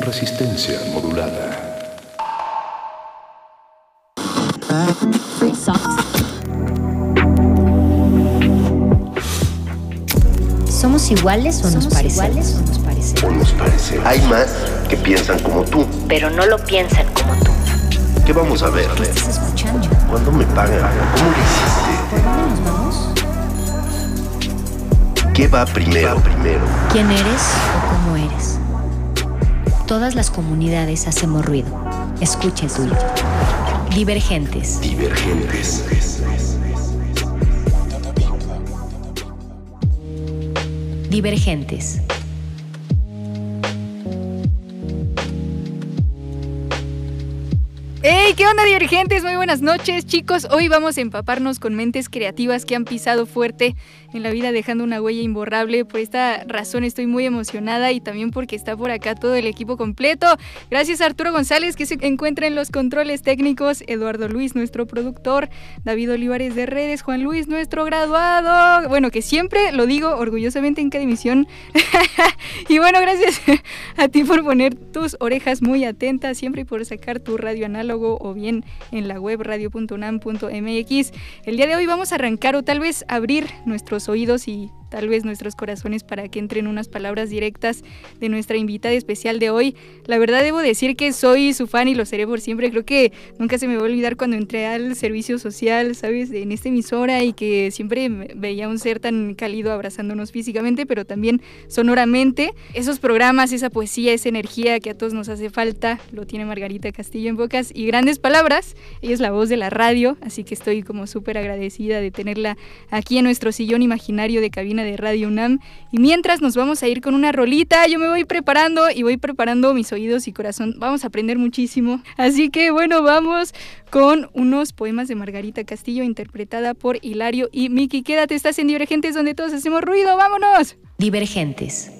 Resistencia modulada. ¿Somos iguales o nos parecemos? O nos parece. Hay más que piensan como tú. Pero no lo piensan como tú. ¿Qué vamos a ver? ¿Qué estás escuchando? ¿Cuándo me pagan? ¿Cómo lo hiciste? ¿Por dónde nos vamos? ¿Qué va primero? primero? ¿Quién eres o cómo eres? Todas las comunidades hacemos ruido. Escucha el tuyo. Divergentes. Divergentes. Divergentes. ¿Qué onda, divergentes? Muy buenas noches, chicos. Hoy vamos a empaparnos con mentes creativas que han pisado fuerte en la vida dejando una huella imborrable. Por esta razón estoy muy emocionada y también porque está por acá todo el equipo completo. Gracias a Arturo González que se encuentra en los controles técnicos, Eduardo Luis, nuestro productor, David Olivares de Redes, Juan Luis, nuestro graduado. Bueno, que siempre lo digo orgullosamente en cada emisión. y bueno, gracias a ti por poner tus orejas muy atentas siempre y por sacar tu radio análogo o bien en la web radio.unam.mx. El día de hoy vamos a arrancar o tal vez abrir nuestros oídos y tal vez nuestros corazones para que entren unas palabras directas de nuestra invitada especial de hoy. La verdad debo decir que soy su fan y lo seré por siempre. Creo que nunca se me va a olvidar cuando entré al servicio social, ¿sabes? En esta emisora y que siempre veía un ser tan cálido abrazándonos físicamente, pero también sonoramente. Esos programas, esa poesía, esa energía que a todos nos hace falta, lo tiene Margarita Castillo en bocas y grandes palabras. Ella es la voz de la radio, así que estoy como súper agradecida de tenerla aquí en nuestro sillón imaginario de cabina de Radio UNAM. Y mientras nos vamos a ir con una rolita, yo me voy preparando y voy preparando mis oídos y corazón. Vamos a aprender muchísimo. Así que bueno, vamos con unos poemas de Margarita Castillo interpretada por Hilario y Miki. Quédate, estás en Divergentes donde todos hacemos ruido. ¡Vámonos! Divergentes.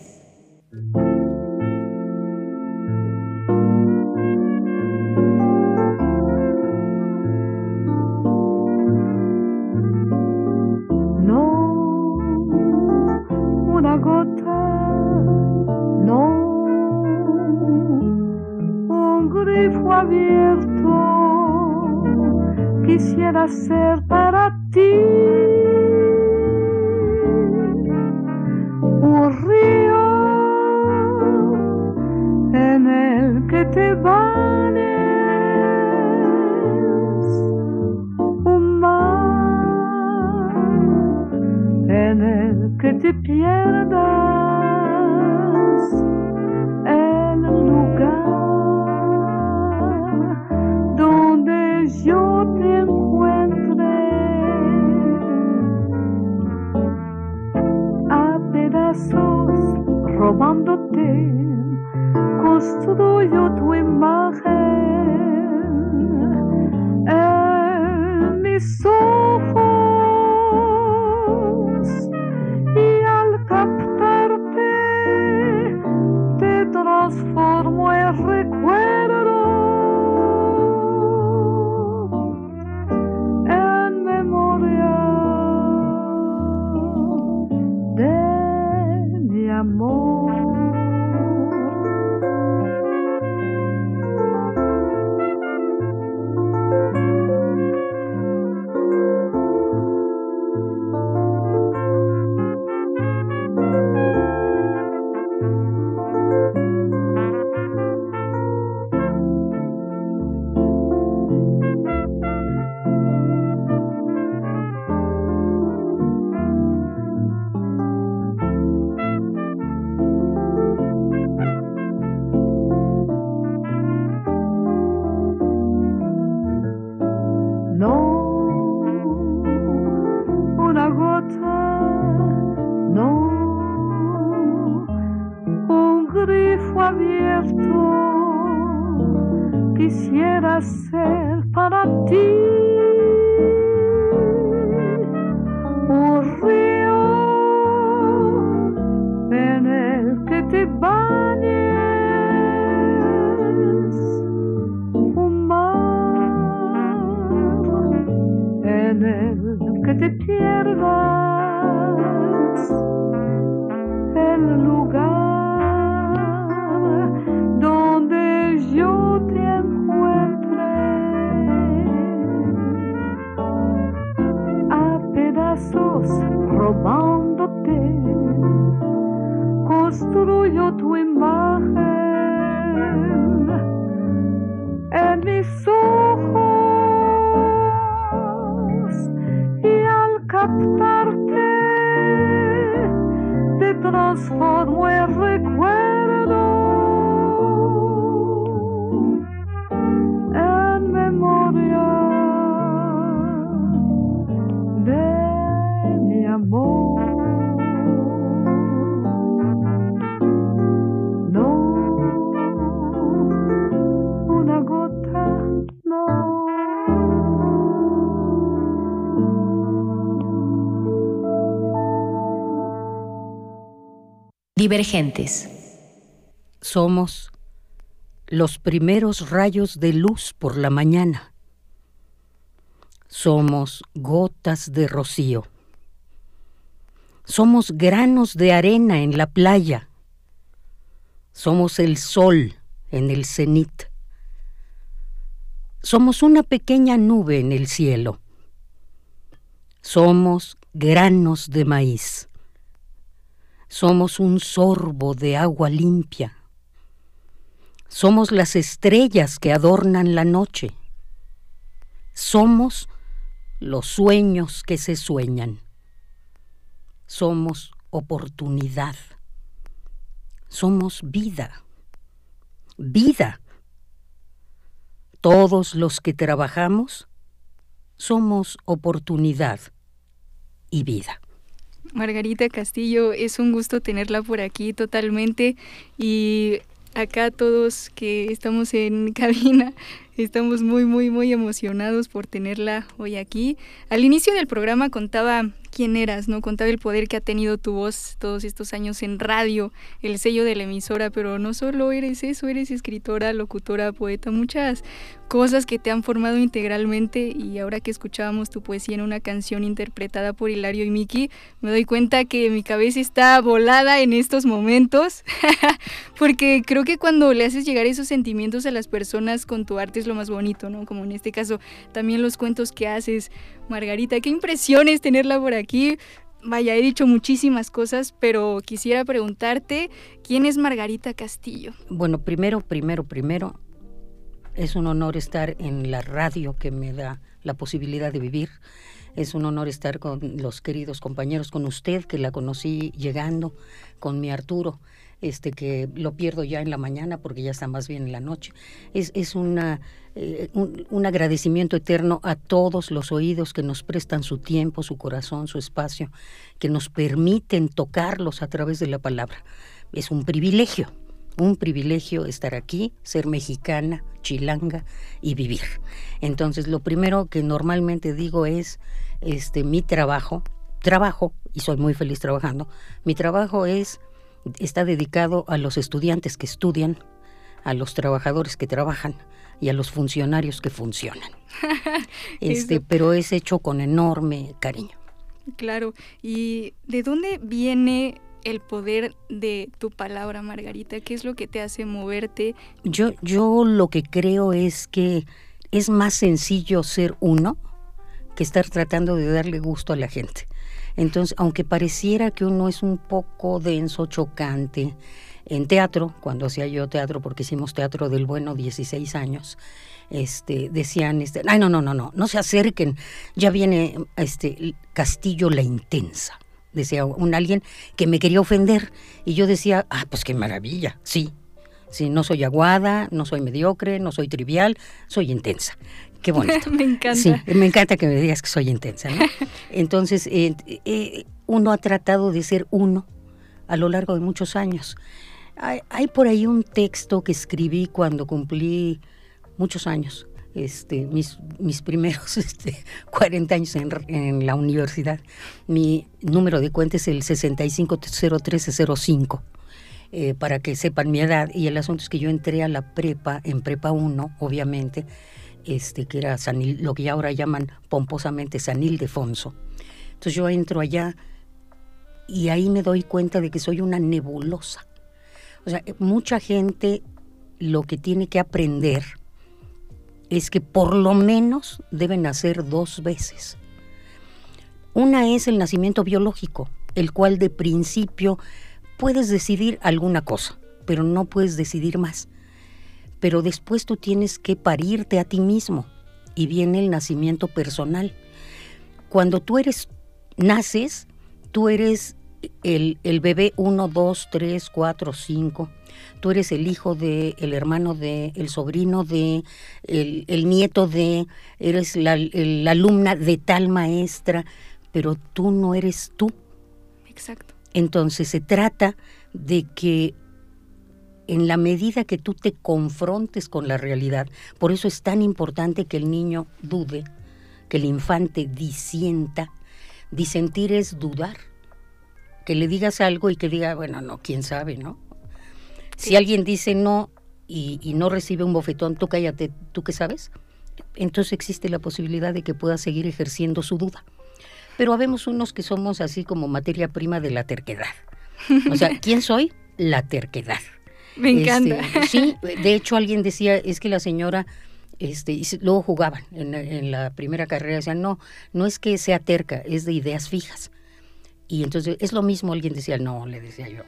besos robándote. Construyo tu imagen en mis ojos y al captarte te transformo en recuerdo. Divergentes. Somos los primeros rayos de luz por la mañana. Somos gotas de rocío. Somos granos de arena en la playa. Somos el sol en el cenit. Somos una pequeña nube en el cielo. Somos granos de maíz. Somos un sorbo de agua limpia. Somos las estrellas que adornan la noche. Somos los sueños que se sueñan. Somos oportunidad. Somos vida. Vida. Todos los que trabajamos somos oportunidad y vida. Margarita Castillo, es un gusto tenerla por aquí totalmente y acá todos que estamos en cabina estamos muy muy muy emocionados por tenerla hoy aquí. Al inicio del programa contaba quién eras, ¿no? Contaba el poder que ha tenido tu voz todos estos años en radio, el sello de la emisora, pero no solo eres eso, eres escritora, locutora, poeta, muchas cosas que te han formado integralmente y ahora que escuchábamos tu poesía en una canción interpretada por Hilario y Miki, me doy cuenta que mi cabeza está volada en estos momentos, porque creo que cuando le haces llegar esos sentimientos a las personas con tu arte es lo más bonito, ¿no? Como en este caso, también los cuentos que haces, Margarita, qué impresiones tenerla por aquí. Vaya, he dicho muchísimas cosas, pero quisiera preguntarte, ¿quién es Margarita Castillo? Bueno, primero, primero, primero, es un honor estar en la radio que me da la posibilidad de vivir. Es un honor estar con los queridos compañeros, con usted, que la conocí llegando, con mi Arturo, este que lo pierdo ya en la mañana porque ya está más bien en la noche. Es, es una, eh, un, un agradecimiento eterno a todos los oídos que nos prestan su tiempo, su corazón, su espacio, que nos permiten tocarlos a través de la palabra. Es un privilegio un privilegio estar aquí, ser mexicana, chilanga y vivir. Entonces, lo primero que normalmente digo es este mi trabajo, trabajo y soy muy feliz trabajando. Mi trabajo es está dedicado a los estudiantes que estudian, a los trabajadores que trabajan y a los funcionarios que funcionan. este, pero es hecho con enorme cariño. Claro, ¿y de dónde viene el poder de tu palabra, Margarita? ¿Qué es lo que te hace moverte? Yo, yo lo que creo es que es más sencillo ser uno que estar tratando de darle gusto a la gente. Entonces, aunque pareciera que uno es un poco denso, chocante, en teatro, cuando hacía yo teatro, porque hicimos teatro del bueno 16 años, este, decían, este, ay, no, no, no, no, no se acerquen, ya viene este Castillo la intensa, decía un alguien que me quería ofender, y yo decía, ah, pues qué maravilla, sí, sí, no soy aguada, no soy mediocre, no soy trivial, soy intensa. Qué bonito. Me encanta. Sí, me encanta que me digas que soy intensa. ¿no? Entonces, eh, eh, uno ha tratado de ser uno a lo largo de muchos años. Hay, hay, por ahí un texto que escribí cuando cumplí muchos años, este, mis, mis primeros este, 40 años en, en, la universidad. Mi número de cuenta es el 650305. Eh, para que sepan mi edad, y el asunto es que yo entré a la prepa, en prepa 1, obviamente, este, que era San, lo que ahora llaman pomposamente San Ildefonso. Entonces yo entro allá y ahí me doy cuenta de que soy una nebulosa. O sea, mucha gente lo que tiene que aprender es que por lo menos deben nacer dos veces. Una es el nacimiento biológico, el cual de principio puedes decidir alguna cosa, pero no puedes decidir más. Pero después tú tienes que parirte a ti mismo y viene el nacimiento personal. Cuando tú eres, naces, tú eres el, el bebé 1, 2, 3, 4, 5. Tú eres el hijo de, el hermano de, el sobrino de, el, el nieto de, eres la, el- la alumna de tal maestra, pero tú no eres tú. Exacto. Entonces se trata de que en la medida que tú te confrontes con la realidad, por eso es tan importante que el niño dude, que el infante disienta. Disentir es dudar. Que le digas algo y que diga, bueno, no, quién sabe, ¿no? Si alguien dice no y, y no recibe un bofetón, tú cállate, ¿tú qué sabes? Entonces existe la posibilidad de que pueda seguir ejerciendo su duda. Pero habemos unos que somos así como materia prima de la terquedad. O sea, ¿quién soy? La terquedad. Me encanta. Este, sí, de hecho alguien decía, es que la señora, este, y luego jugaban en, la- en la primera carrera, decían, no, no es que sea terca, es de ideas fijas. Y entonces es lo mismo, alguien decía, no, le decía yo,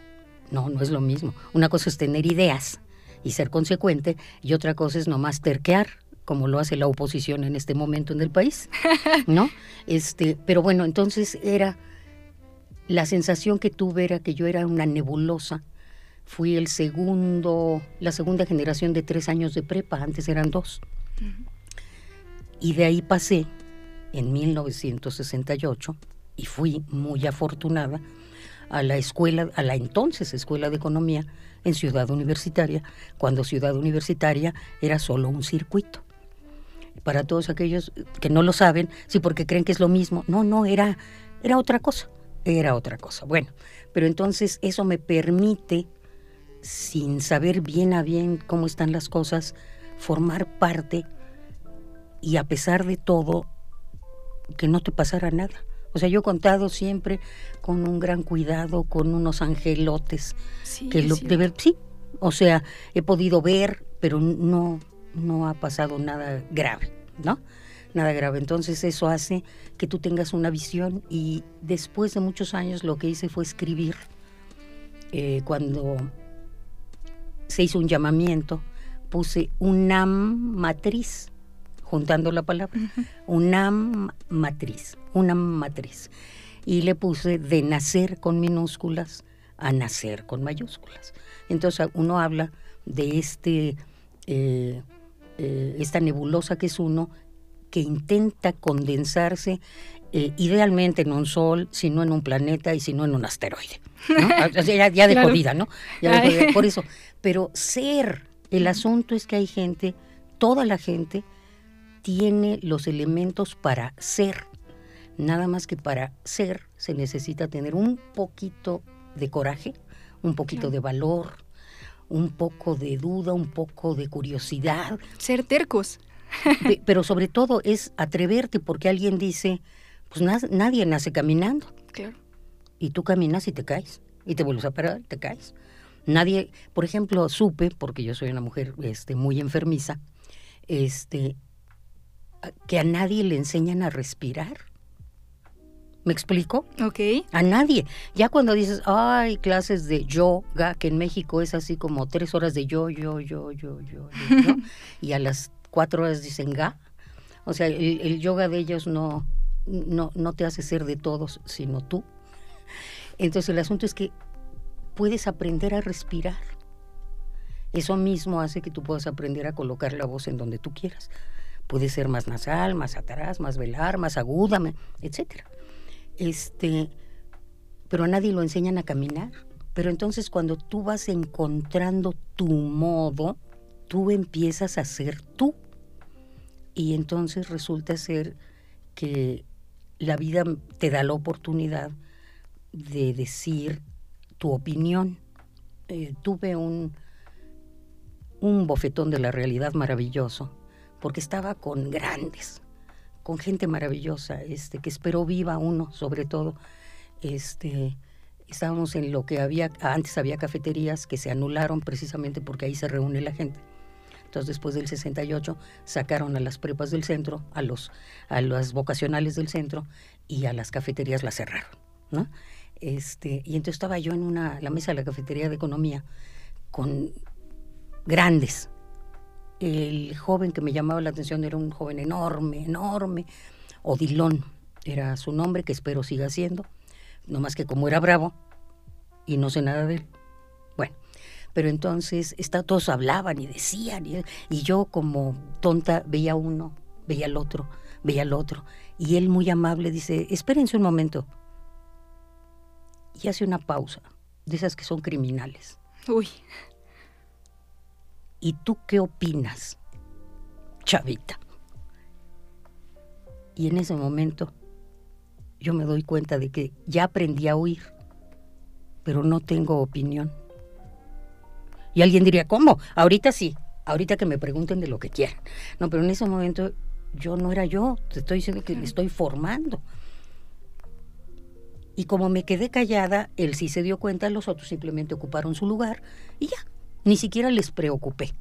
no, no es lo mismo. Una cosa es tener ideas y ser consecuente, y otra cosa es nomás terquear, como lo hace la oposición en este momento en el país, ¿no? Este, pero bueno, entonces era la sensación que tuve era que yo era una nebulosa. Fui el segundo, la segunda generación de tres años de prepa, antes eran dos. Y de ahí pasé en 1968 y fui muy afortunada a la escuela, a la entonces Escuela de Economía en Ciudad Universitaria, cuando Ciudad Universitaria era solo un circuito. Para todos aquellos que no lo saben, sí, porque creen que es lo mismo. No, no, era, era otra cosa, era otra cosa. Bueno, pero entonces eso me permite, sin saber bien a bien cómo están las cosas, formar parte y a pesar de todo, que no te pasara nada. O sea, yo he contado siempre con un gran cuidado, con unos angelotes Sí, que lo, de ver, sí, o sea, he podido ver, pero no, no ha pasado nada grave, ¿no? Nada grave. Entonces eso hace que tú tengas una visión y después de muchos años lo que hice fue escribir eh, cuando se hizo un llamamiento, puse UNAM matriz, juntando la palabra, UNAM matriz, UNAM matriz. Y le puse de nacer con minúsculas a nacer con mayúsculas. Entonces uno habla de este, eh, eh, esta nebulosa que es uno, que intenta condensarse eh, idealmente en un sol, si no en un planeta y si no en un asteroide. ya, ya de Claro. jodida, ¿no? Ya de Ay. jodida, Por eso, pero ser, el asunto es que hay gente, toda la gente tiene los elementos para ser. Nada más que para ser se necesita tener un poquito de coraje, un poquito de valor, un poco de duda, un poco de curiosidad, Ser tercos. Pe- pero sobre todo es atreverte porque alguien dice, pues na- nadie nace caminando Claro. y tú caminas y te caes y te vuelves a parar y te caes. Nadie, por ejemplo, supe, porque yo soy una mujer este, muy enfermiza, este, que a nadie le enseñan a respirar. ¿Me explico? Ok. A nadie. Ya cuando dices, ay, clases de yoga, que en México es así como tres horas de yo, yo, yo, yo, yo, yo, yo, y a las cuatro horas dicen ga. O sea, el, el yoga de ellos no, no, no te hace ser de todos, sino tú. Entonces el asunto es que puedes aprender a respirar. Eso mismo hace que tú puedas aprender a colocar la voz en donde tú quieras. Puede ser más nasal, más atrás, más velar, más aguda, etcétera. Este, pero a nadie lo enseñan a caminar. Pero entonces cuando tú vas encontrando tu modo, tú empiezas a ser tú. Y entonces resulta ser que la vida te da la oportunidad de decir tu opinión. Eh, tuve un, un bofetón de la realidad maravilloso, porque estaba con grandes, con gente maravillosa, este, que espero viva uno, sobre todo. Este, estábamos en lo que había, antes había cafeterías que se anularon precisamente porque ahí se reúne la gente. Entonces, después del 68, sacaron a las prepas del centro, a, los, a las vocacionales del centro y a las cafeterías las cerraron. ¿no? Este, y entonces estaba yo en una, la mesa de la cafetería de economía con grandes. El joven que me llamaba la atención era un joven enorme, enorme, Odilón era su nombre, que espero siga siendo, no más que como era bravo y no sé nada de él. Bueno, pero entonces está, todos hablaban y decían, y, y yo como tonta veía uno, veía al otro, veía al otro, y él muy amable dice, espérense un momento, y hace una pausa, de esas que son criminales. Uy, ¿Y tú qué opinas, chavita? Y en ese momento yo me doy cuenta de que ya aprendí a oír, pero no tengo opinión. Y alguien diría, ¿cómo? Ahorita sí, ahorita que me pregunten de lo que quieran. No, pero en ese momento yo no era yo, te estoy diciendo que me estoy formando. Y como me quedé callada, él sí se dio cuenta, los otros simplemente ocuparon su lugar y ya, ni siquiera les preocupé.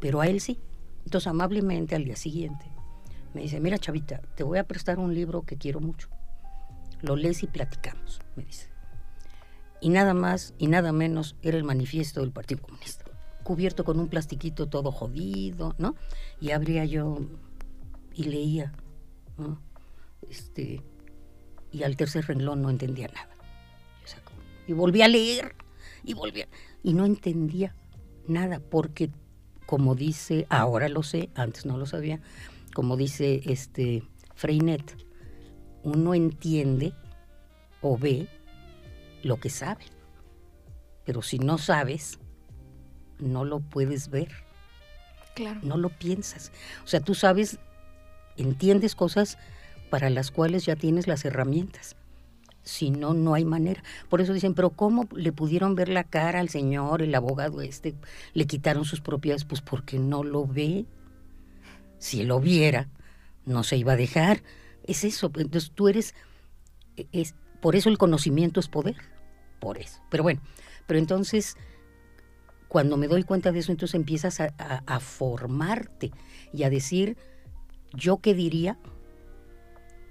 Pero a él sí. Entonces amablemente al día siguiente me dice, mira chavita, te voy a prestar un libro que quiero mucho. Lo lees y platicamos, me dice. Y nada más y nada menos era el manifiesto del Partido Comunista, cubierto con un plastiquito todo jodido, ¿no? Y abría yo y leía, ¿no? Este, y al tercer renglón no entendía nada. Y volví a leer, y volví a- y no entendía nada, porque como dice, ahora lo sé, antes no lo sabía, como dice este Freinet, uno entiende o ve lo que sabe, pero si no sabes, no lo puedes ver claro. no lo piensas. O sea, tú sabes, entiendes cosas para las cuales ya tienes las herramientas. Si no, no hay manera. Por eso dicen, pero ¿cómo le pudieron ver la cara al señor, el abogado este? Le quitaron sus propiedades, pues porque no lo ve. Si lo viera, no se iba a dejar. Es eso. Entonces tú eres, es, por eso el conocimiento es poder. Por eso. Pero bueno, pero entonces cuando me doy cuenta de eso, entonces empiezas a formarte y a decir, yo qué diría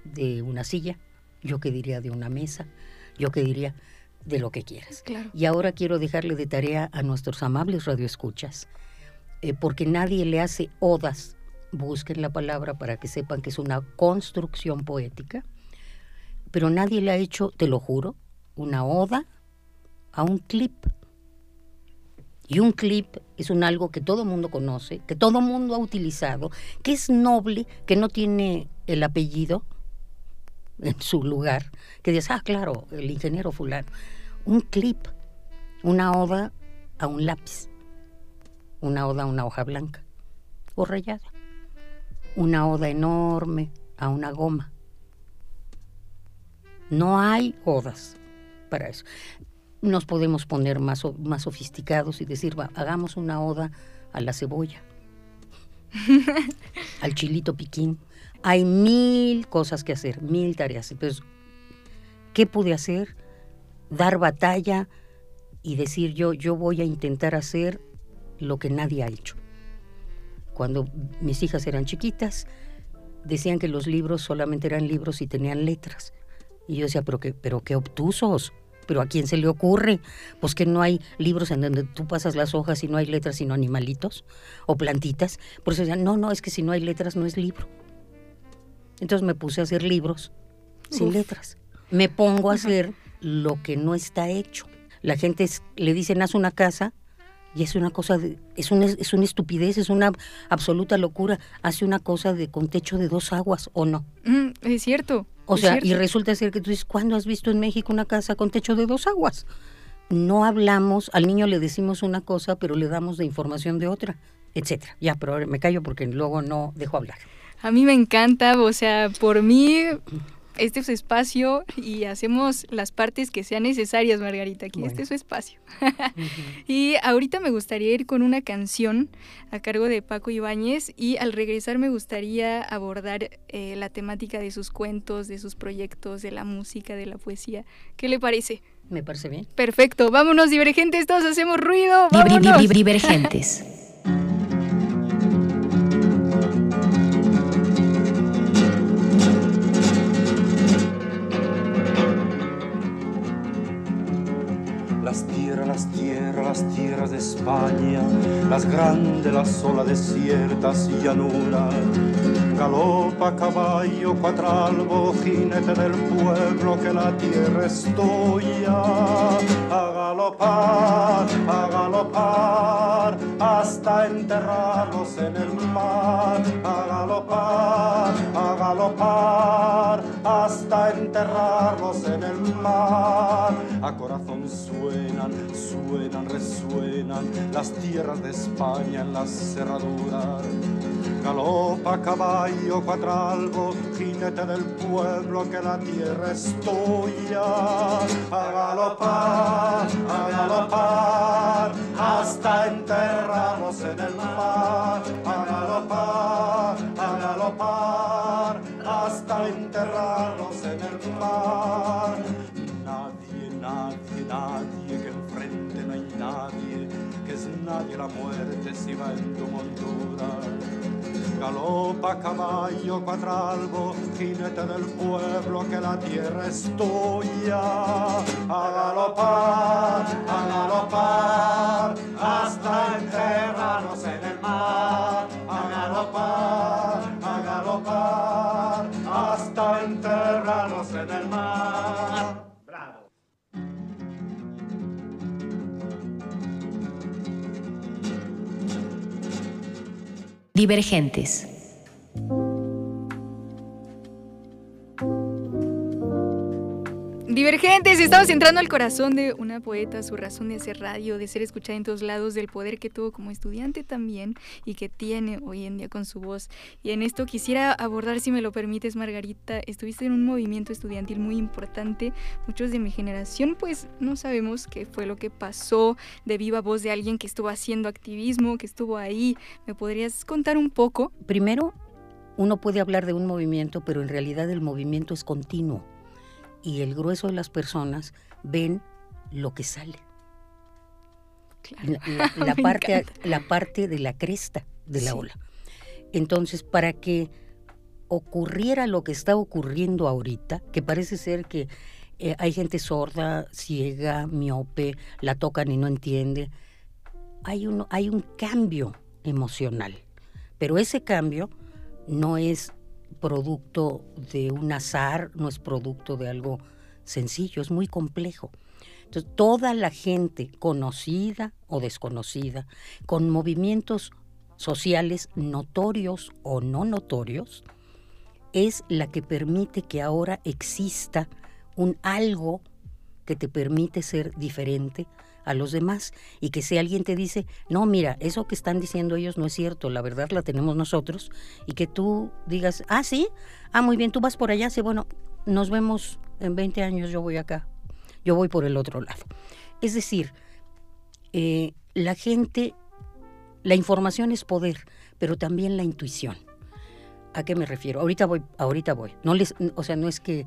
de una silla, yo qué diría de una mesa, yo qué diría de lo que quieras. Claro. Y ahora quiero dejarle de tarea a nuestros amables radioescuchas, eh, porque nadie le hace odas, busquen la palabra para que sepan que es una construcción poética, pero nadie le ha hecho, te lo juro, una oda a un clip. Y un clip es un algo que todo mundo conoce, que todo mundo ha utilizado, que es noble, que no tiene el apellido en su lugar, que dices, ah, claro, el ingeniero fulano. Un clip, una oda a un lápiz, una oda a una hoja blanca o rayada, una oda enorme a una goma. No hay odas para eso nos podemos poner más, más sofisticados y decir, va, hagamos una oda a la cebolla, al chilito piquín. Hay mil cosas que hacer, mil tareas. Entonces, ¿qué pude hacer? Dar batalla y decir yo, yo voy a intentar hacer lo que nadie ha hecho. Cuando mis hijas eran chiquitas, decían que los libros solamente eran libros y tenían letras. Y yo decía, pero qué, pero qué obtusos, pero a quién se le ocurre, pues que no hay libros en donde tú pasas las hojas y no hay letras sino animalitos o plantitas. Por eso decían, no, no, es que si no hay letras no es libro. Entonces me puse a hacer libros sin letras. Me pongo a hacer lo que no está hecho. La gente es- le dicen, haz una casa, y es una cosa, de- es, una, es una estupidez, es una absoluta locura. Hace una cosa de con techo de dos aguas, ¿o no? Mm, es cierto. O sea, cierto. y resulta ser que tú dices, ¿cuándo has visto en México una casa con techo de dos aguas? No hablamos, al niño le decimos una cosa, pero le damos de información de otra, etcétera. Ya, pero ahora me callo porque luego no dejo hablar. A mí me encanta, o sea, por mí este es su espacio y hacemos las partes que sean necesarias, Margarita. Aquí este es su espacio. y ahorita me gustaría ir con una canción a cargo de Paco Ibáñez y al regresar me gustaría abordar eh, la temática de sus cuentos, de sus proyectos, de la música, de la poesía. ¿Qué le parece? Me parece bien. Perfecto, vámonos divergentes, todos hacemos ruido. ¡Vámonos! Divergentes. tierra las tierras de España, las grandes, las solas desiertas y llanuras. Galopa caballo, cuatralbo, jinete del pueblo, que la tierra es tuya. A galopar, a galopar, hasta enterrarlos en el mar. A galopar, a galopar, hasta enterrarlos en el mar. A corazón suenan, suenan, resuenan las tierras de España en las cerraduras. Galopa caballo, cuatralbo, jinete del pueblo, que la tierra es tuya. A galopar, a galopar, hasta enterrarnos en el mar. A galopar, a galopar, hasta enterrarnos en el mar. Nadie la muerte si va en tu montura. Galopa caballo, cuatralbo, jinete del pueblo, que la tierra es tuya. A galopar, a galopar, hasta enterrarnos en el mar. A galopar, a galopar, hasta enterrarnos en el mar. Divergentes. Divergentes, estamos entrando al corazón de una poeta, su razón de hacer radio, de ser escuchada en todos lados, del poder que tuvo como estudiante también y que tiene hoy en día con su voz. Y en esto quisiera abordar, si me lo permites, Margarita, estuviste en un movimiento estudiantil muy importante. Muchos de mi generación pues no sabemos qué fue lo que pasó de viva voz de alguien que estuvo haciendo activismo, que estuvo ahí. ¿Me podrías contar un poco? Primero, uno puede hablar de un movimiento, pero en realidad el movimiento es continuo y el grueso de las personas ven lo que sale. Claro. La, la- la Me parte, encanta. la parte de la cresta de la Sí. ola. Entonces, para que ocurriera lo que está ocurriendo ahorita, que parece ser que eh, hay gente sorda, ciega, miope, la tocan y no entiende, hay, uno, hay un cambio emocional. Pero ese cambio no es producto de un azar, no es producto de algo sencillo, es muy complejo. Entonces, toda la gente conocida o desconocida, con movimientos sociales notorios o no notorios, es la que permite que ahora exista un algo que te permite ser diferente a los demás y que si alguien te dice, no, mira, eso que están diciendo ellos no es cierto, la verdad la tenemos nosotros, y que tú digas, ah, sí, ah, muy bien, tú vas por allá, sí, bueno, nos vemos en 20 años, yo voy acá, yo voy por el otro lado. Es decir, eh, la gente, la información es poder, pero también la intuición. ¿A qué me refiero? Ahorita voy, ahorita voy. No les, o sea, no es que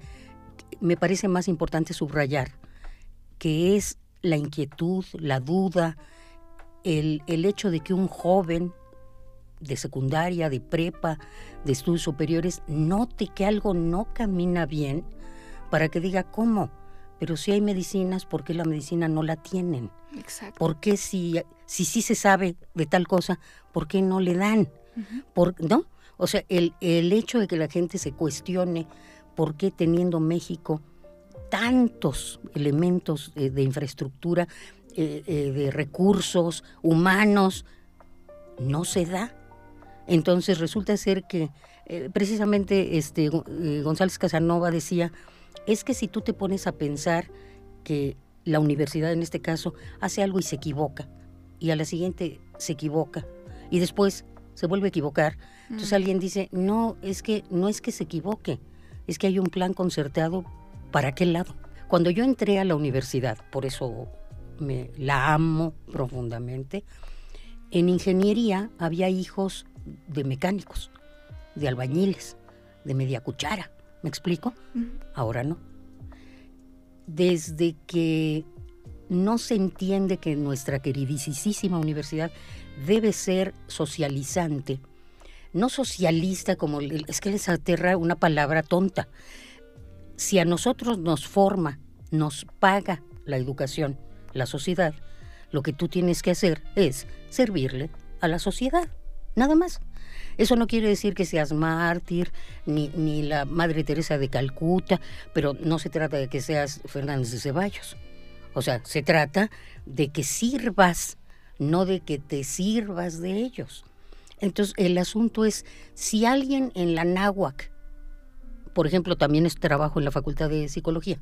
me parece más importante subrayar que es la inquietud, la duda, el, el hecho de que un joven de secundaria, de prepa, de estudios superiores, note que algo no camina bien para que diga, ¿cómo? Pero si hay medicinas, ¿por qué la medicina no la tienen? Exacto. ¿Por qué si, si sí se sabe de tal cosa, por qué no le dan? Por, ¿No? O sea, el, el hecho de que la gente se cuestione por qué teniendo México tantos elementos eh, de infraestructura, eh, eh, de recursos humanos, no se da. Entonces resulta ser que precisamente este, Go- González Casanova decía, es que si tú te pones a pensar que la universidad en este caso hace algo y se equivoca, y a la siguiente se equivoca, y después se vuelve a equivocar, entonces alguien dice, no, es que no es que se equivoque, es que hay un plan concertado para qué lado. Cuando yo entré a la universidad, por eso me la amo profundamente, en ingeniería había hijos de mecánicos, de albañiles, de media cuchara, ¿me explico? Ahora no. Desde que no se entiende que nuestra queridísima universidad debe ser socializante, no socialista como es que les aterra una palabra tonta. Si a nosotros nos forma, nos paga la educación, la sociedad, Lo que tú tienes que hacer es servirle a la sociedad, nada más. Eso no quiere decir que seas mártir, ni, ni la Madre Teresa de Calcuta, pero no se trata de que seas Fernández de Ceballos. O sea, se trata de que sirvas, no de que te sirvas de ellos. Entonces, el asunto es, si alguien en la náhuac, por ejemplo, también es trabajo en la Facultad de Psicología,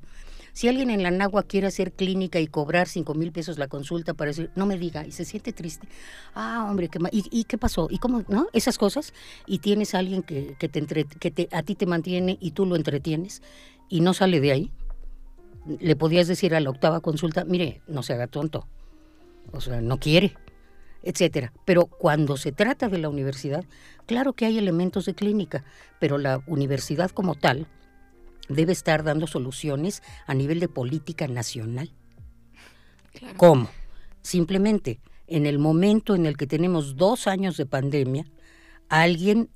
si alguien en la náhuac quiere hacer clínica y cobrar cinco mil pesos la consulta para decir, no me diga, y se siente triste, ah, hombre, ¿qué, y, y qué pasó? ¿Y cómo? ¿No? Esas cosas, y tienes a alguien que, que, te entre- que te, a ti te mantiene y tú lo entretienes, y no sale de ahí, le podías decir a la octava consulta, mire, no se haga tonto, o sea, no quiere, etcétera. Pero cuando se trata de la universidad, claro que hay elementos de clínica, pero la universidad como tal debe estar dando soluciones a nivel de política nacional. ¿Cómo? Simplemente, en el momento en el que tenemos dos años de pandemia, alguien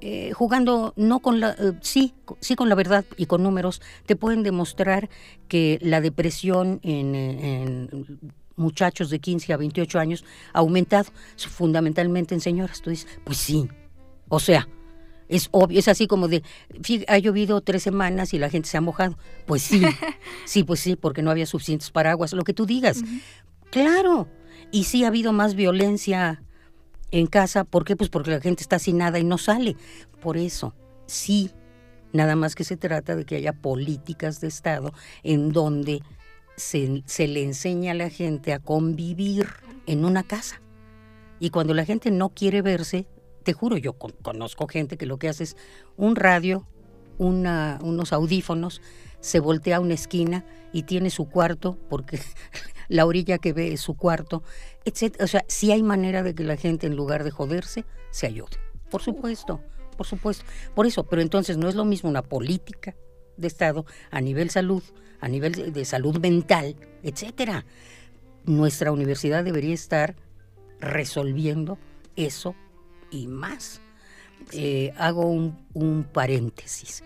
eh, jugando no con la eh, sí sí con la verdad y con números te pueden demostrar que la depresión en, eh, en muchachos de 15 a 28 años ha aumentado fundamentalmente en señoras tú dices pues sí o sea es obvio, es así como de, "Fí- ha llovido tres semanas y la gente se ha mojado. Pues sí, sí, pues sí, porque no había suficientes paraguas, lo que tú digas. Claro, y sí ha habido más violencia en casa, ¿por qué? Pues porque la gente está sin nada y no sale. Por eso, sí, nada más que se trata de que haya políticas de Estado en donde se, se le enseña a la gente a convivir en una casa. Y cuando la gente no quiere verse, te juro, yo con- conozco gente que lo que hace es un radio, una- unos audífonos, se voltea a una esquina y tiene su cuarto, porque la orilla que ve es su cuarto, etc. O sea, sí hay manera de que la gente, en lugar de joderse, se ayude. Por supuesto, por supuesto. Por eso, pero entonces no es lo mismo una política de Estado a nivel salud, a nivel de, salud mental, etcétera. Nuestra universidad debería estar resolviendo eso y más. Eh, hago un, un paréntesis.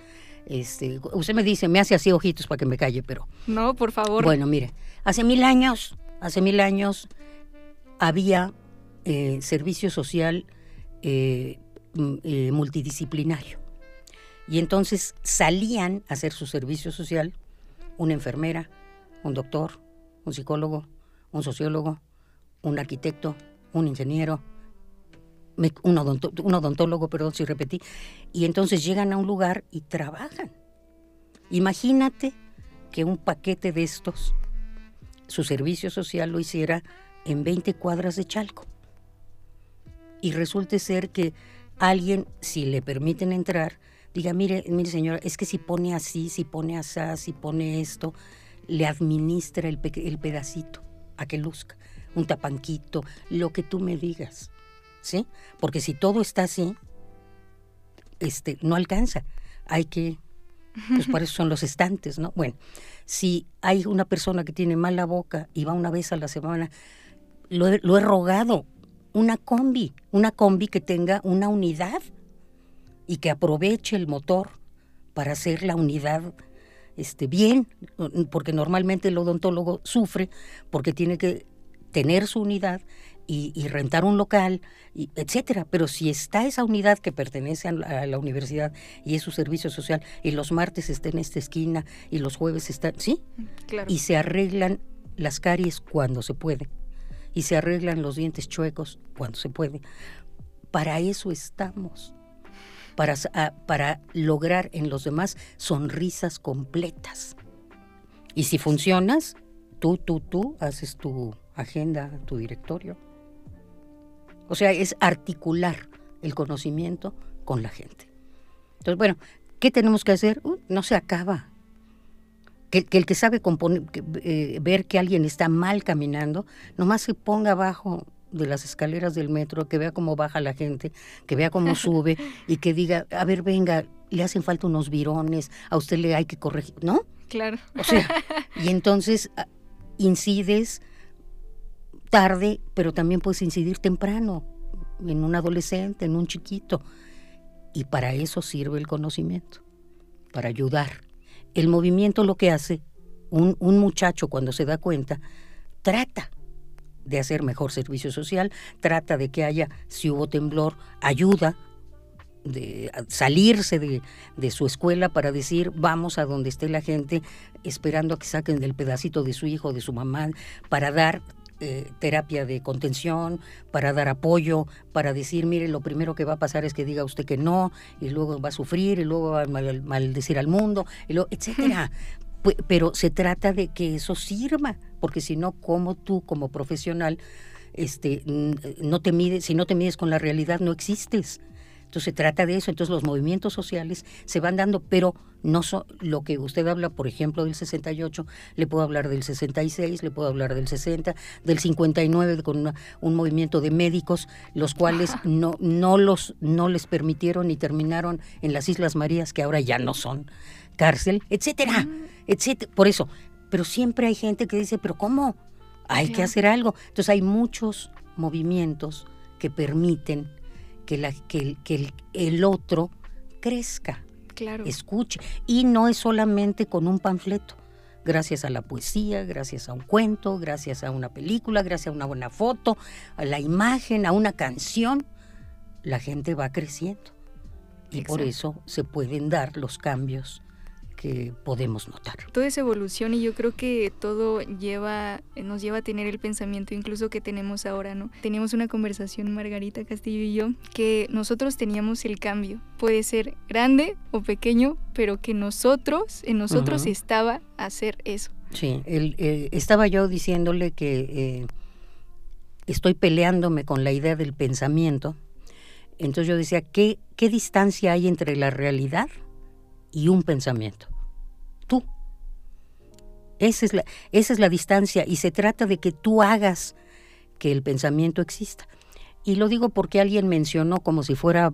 Este, usted me dice, me hace así ojitos para que me calle, pero No, por favor. bueno, mire, hace mil años, hace mil años había eh, servicio social eh, multidisciplinario. Y entonces salían a hacer su servicio social una enfermera, un doctor, un psicólogo, un sociólogo, un arquitecto, un ingeniero, un odontólogo, perdón si repetí. Y entonces llegan a un lugar y trabajan. Imagínate que un paquete de estos, su servicio social lo hiciera en 20 cuadras de Chalco. Y resulte ser que alguien, si le permiten entrar, diga, mire, mire señora, es que si pone así, si pone así, si pone esto, le administra el, pe- el pedacito a que luzca, un tapanquito, lo que tú me digas, ¿sí? Porque si todo está así, este, no alcanza. Hay que, pues para eso son los estantes, ¿no? Bueno, si hay una persona que tiene mala boca y va una vez a la semana, lo he, lo he rogado, una combi, una combi que tenga una unidad y que aproveche el motor para hacer la unidad este, bien, porque normalmente el odontólogo sufre porque tiene que tener su unidad y, y rentar un local, y etcétera. Pero si está esa unidad que pertenece a la, a la universidad y es su servicio social, y los martes está en esta esquina y los jueves está, ¿sí? claro. Y se arreglan las caries cuando se puede. Y se arreglan los dientes chuecos cuando se puede. Para eso estamos. Para, s- a- para lograr en los demás sonrisas completas. Y si funcionas, tú, tú, tú haces tu agenda, tu directorio. O sea, es articular el conocimiento con la gente. Entonces, bueno, ¿qué tenemos que hacer? No se acaba. Que, que el que sabe componer, que, eh, ver que alguien está mal caminando, nomás se ponga abajo de las escaleras del metro, que vea cómo baja la gente, que vea cómo sube y que diga, a ver, venga, le hacen falta unos virones, a usted le hay que corregir, ¿no? Claro. O sea, y entonces ah, incides tarde, pero también puedes incidir temprano, en un adolescente, en un chiquito. Y para eso sirve el conocimiento, para ayudar. El movimiento lo que hace, un, un muchacho cuando se da cuenta, trata de hacer mejor servicio social, trata de que haya, si hubo temblor, ayuda de salirse de, de, su escuela para decir vamos a donde esté la gente esperando a que saquen del pedacito de su hijo, de su mamá, para dar eh, terapia de contención, para dar apoyo, para decir, mire, lo primero que va a pasar es que diga usted que no, y luego va a sufrir, y luego va a mal, maldecir al mundo, y luego, etcétera. Pero se trata de que eso sirva, porque si no, como tú, como profesional, este, no te mides, si no te mides con la realidad, no existes. Entonces se trata de eso, entonces los movimientos sociales se van dando, pero no son lo que usted habla, por ejemplo, del 68, le puedo hablar del 66, le puedo hablar del 60, del 59 con un movimiento de médicos, los cuales no, no, los, no les permitieron y terminaron en las Islas Marías, que ahora ya no son cárcel, etcétera, mm. etcétera. Por eso, pero siempre hay gente que dice, pero ¿cómo? Hay que hacer algo. Entonces hay muchos movimientos que permiten que, la, que, el, el, otro crezca, claro. escuche. Y no es solamente con un panfleto. Gracias a la poesía, gracias a un cuento, gracias a una película, gracias a una buena foto, a la imagen, a una canción, la gente va creciendo. Y Exacto. por eso se pueden dar los cambios que podemos notar. Todo es evolución y yo creo que todo lleva, nos lleva a tener el pensamiento incluso que tenemos ahora, ¿no? Teníamos una conversación, Margarita Castillo y yo, que nosotros teníamos el cambio. Puede ser grande o pequeño, pero que nosotros, en nosotros uh -huh. estaba hacer eso. Sí, el, eh, estaba yo diciéndole que eh, estoy peleándome con la idea del pensamiento. Entonces yo decía, ¿qué, qué distancia hay entre la realidad y un pensamiento? Tú. Esa es, la, esa es la distancia y se trata de que tú hagas que el pensamiento exista. Y lo digo porque alguien mencionó como si fuera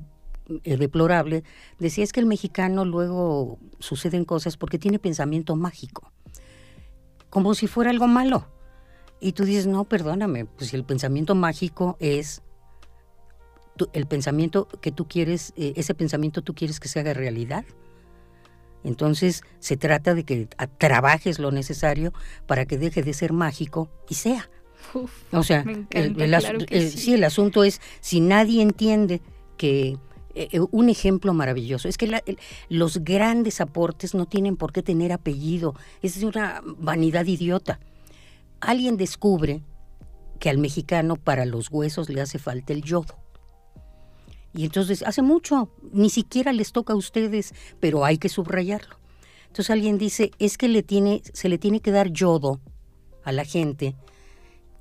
eh, deplorable, decía es que el mexicano luego suceden cosas porque tiene pensamiento mágico, como si fuera algo malo. Y tú dices, no, perdóname, pues el pensamiento mágico es tu, el pensamiento que tú quieres, eh, ese pensamiento tú quieres que se haga realidad. Entonces se trata de que trabajes lo necesario para que deje de ser mágico y sea. Uf, o sea, encanta, el, el, claro que el- sí. sí, el asunto es si nadie entiende que eh, eh, un ejemplo maravilloso es que la- el- los grandes aportes no tienen por qué tener apellido, es una vanidad idiota. Alguien descubre que al mexicano para los huesos le hace falta el yodo. Y entonces hace mucho, ni siquiera les toca a ustedes, pero hay que subrayarlo. Entonces alguien dice, es que le tiene, se le tiene que dar yodo a la gente.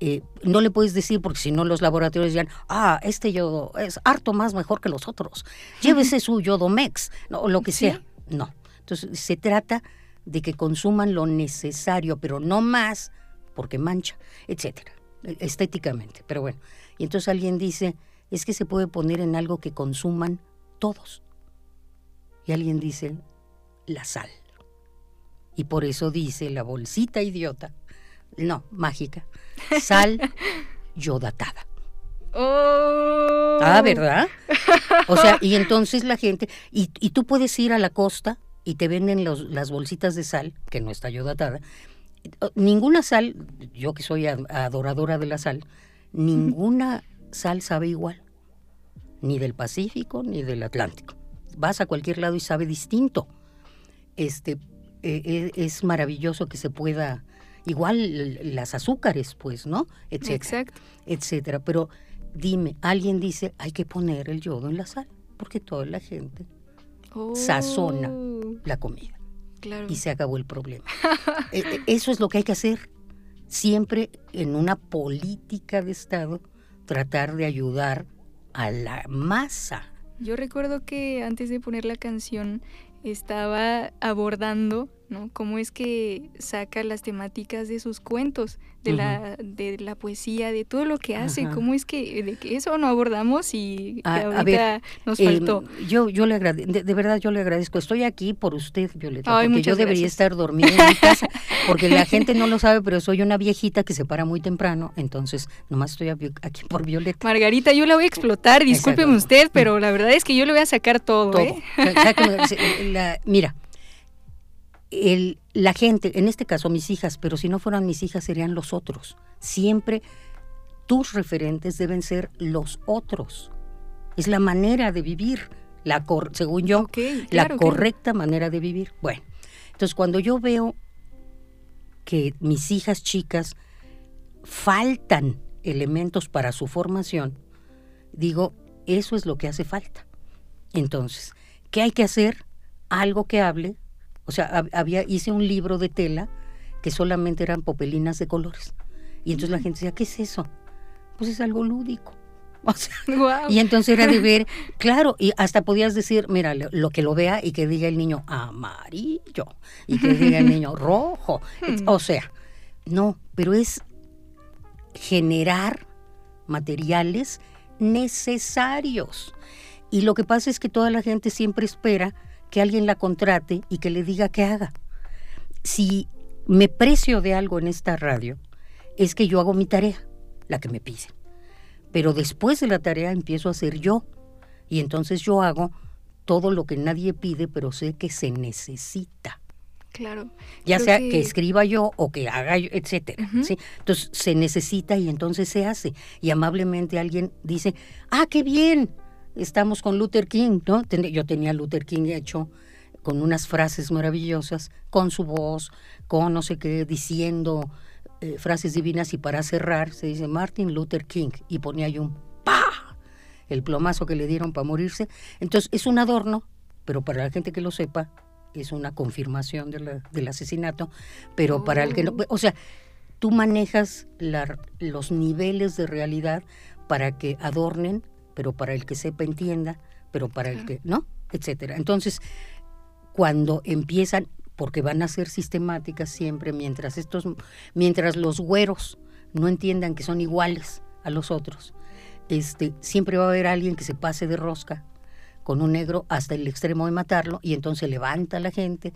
Eh, no le puedes decir porque si no los laboratorios dirán, ah, este yodo es harto más mejor que los otros. Llévese su yodo mex, no, o lo que Sí. sea. No. Entonces se trata de que consuman lo necesario, pero no más porque mancha, etcétera, e- estéticamente. Pero bueno, y entonces alguien dice, es que se puede poner en algo que consuman todos. Y alguien dice, la sal. Y por eso dice la bolsita idiota, no, mágica, sal yodatada. Oh. Ah, ¿verdad? O sea, y entonces la gente, y, y tú puedes ir a la costa y te venden los- las bolsitas de sal, que no está yodatada. Ninguna sal, yo que soy adoradora de la sal, ninguna sal sabe igual, ni del Pacífico ni del Atlántico. Vas a cualquier lado y sabe distinto. Este, eh, eh, es maravilloso que se pueda, igual las azúcares, pues, ¿no? Etcétera Exacto. etcétera. Pero dime, alguien dice, hay que poner el yodo en la sal, porque toda la gente Oh. Sazona. la comida Claro. y se acabó el problema. Eh, Eso es lo que hay que hacer. Siempre en una política de Estado, tratar de ayudar a la masa. Yo recuerdo que antes de poner la canción estaba abordando, ¿no? Cómo es que saca las temáticas de sus cuentos, de la de la poesía, de todo lo que hace, Ajá. cómo es que de que eso no abordamos y A- a ahorita ver, nos Eh, faltó. yo, yo le agradezco, de, de verdad yo le agradezco. Estoy aquí por usted, Violeta, Ay, porque yo debería gracias. estar dormida en mi casa, porque la gente no lo sabe, pero soy una viejita que se para muy temprano, entonces nomás estoy aquí por Violeta. Margarita, yo la voy a explotar, discúlpeme Exacto. usted, pero la verdad es que yo le voy a sacar todo, todo. ¿eh? La- mira, el- la gente, en este caso mis hijas, pero si no fueran mis hijas serían los otros. Siempre tus referentes deben ser los otros. Es la manera de vivir, la cor- según yo, la claro, correcta manera de vivir. Bueno, entonces cuando yo veo que mis hijas chicas faltan elementos para su formación, digo, eso es lo que hace falta. Entonces, ¿qué hay que hacer? Algo que hable. O sea, hab- había, hice un libro de tela que solamente eran popelinas de colores. Y entonces la gente decía, ¿qué es eso? Pues es algo lúdico. O sea, Guau. y entonces era de ver, claro, y hasta podías decir, mira, lo, que lo vea y que diga el niño amarillo, y que diga el niño rojo. Et- O sea, no, pero es generar materiales necesarios. Y lo que pasa es que toda la gente siempre espera que alguien la contrate y que le diga qué haga. Si me precio de algo en esta radio, es que yo hago mi tarea, la que me piden. Pero después de la tarea empiezo a hacer yo. Y entonces yo hago todo lo que nadie pide, pero sé que se necesita. Claro. Ya sea que... escriba yo o que haga yo, etcétera. Entonces se necesita y entonces se hace. Y amablemente alguien dice, ah, qué bien, estamos con Luther King, ¿no? Yo tenía Luther King hecho con unas frases maravillosas, con su voz, con no sé qué, diciendo eh, frases divinas y para cerrar se dice Martin Luther King y ponía yo un ¡pa! el plomazo que le dieron para morirse. Entonces es un adorno, pero para la gente que lo sepa es una confirmación de la- del asesinato, pero para el que no, o sea, tú manejas la- los niveles de realidad para que adornen, pero para el que sepa entienda, pero para el que no, etcétera. Entonces, cuando empiezan, porque van a ser sistemáticas siempre, mientras estos, mientras los güeros no entiendan que son iguales a los otros, este, siempre va a haber alguien que se pase de rosca con un negro hasta el extremo de matarlo y entonces levanta a la gente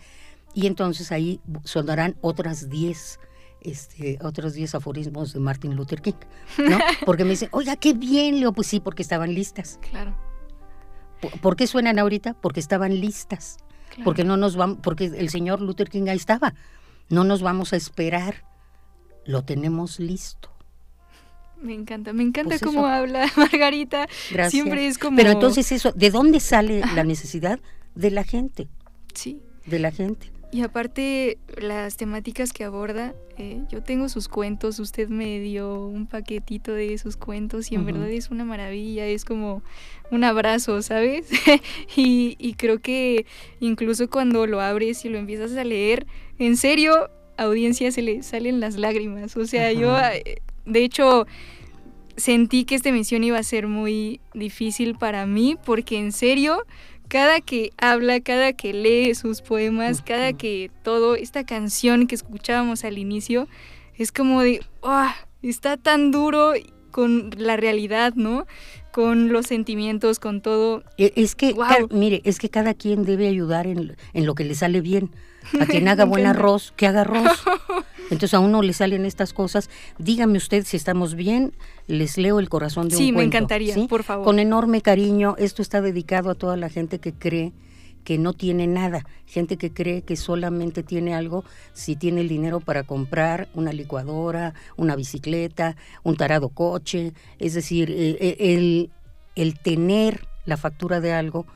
y entonces ahí sonarán otras 10 este, otros 10 aforismos de Martin Luther King, ¿no? Porque me dicen, oiga, qué bien, Leo, pues sí, porque estaban listas. Claro. ¿Por- ¿Por qué suenan ahorita? Porque estaban listas. Claro. Porque no nos vamos, porque el señor Luther King ahí estaba. No nos vamos a esperar. Lo tenemos listo. Me encanta, me encanta Pues cómo eso. habla Margarita. Gracias. Siempre es como. Pero entonces eso, ¿de dónde sale la necesidad? De la gente, Sí. de la gente. Y aparte, las temáticas que aborda, eh, yo tengo sus cuentos, usted me dio un paquetito de sus cuentos y en verdad es una maravilla, es como un abrazo, ¿sabes? y, y creo que incluso cuando lo abres y lo empiezas a leer, en serio, audiencia se le salen las lágrimas. O sea, yo, Ajá. eh, de hecho, sentí que esta emisión iba a ser muy difícil para mí porque en serio cada que habla, cada que lee sus poemas, cada que todo, esta canción que escuchábamos al inicio, es como de, ¡ah! está tan duro con la realidad, ¿no? Con los sentimientos, con todo. E- Es que, mire, es que cada quien debe ayudar en, en lo que le sale bien. A quien haga buen arroz, que haga arroz. Entonces a uno le salen estas cosas. Dígame usted si estamos bien, les leo el corazón de un Sí, me cuento, encantaría, ¿sí? por favor. Con enorme cariño, esto está dedicado a toda la gente que cree que no tiene nada, gente que cree que solamente tiene algo si tiene el dinero para comprar una licuadora, una bicicleta, un tarado coche, es decir, eh, eh, el, el tener la factura de algo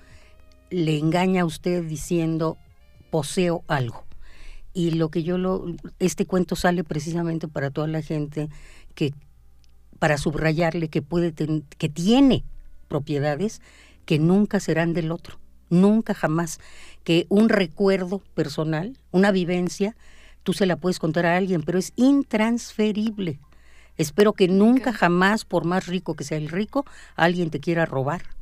le engaña a usted diciendo poseo algo. Y lo que yo lo este cuento sale precisamente para toda la gente que para subrayarle que puede ten- que tiene propiedades que nunca serán del otro, nunca jamás, que un recuerdo personal, una vivencia, tú se la puedes contar a alguien, pero es intransferible. Espero que nunca jamás, por más rico que sea el rico, alguien te quiera robar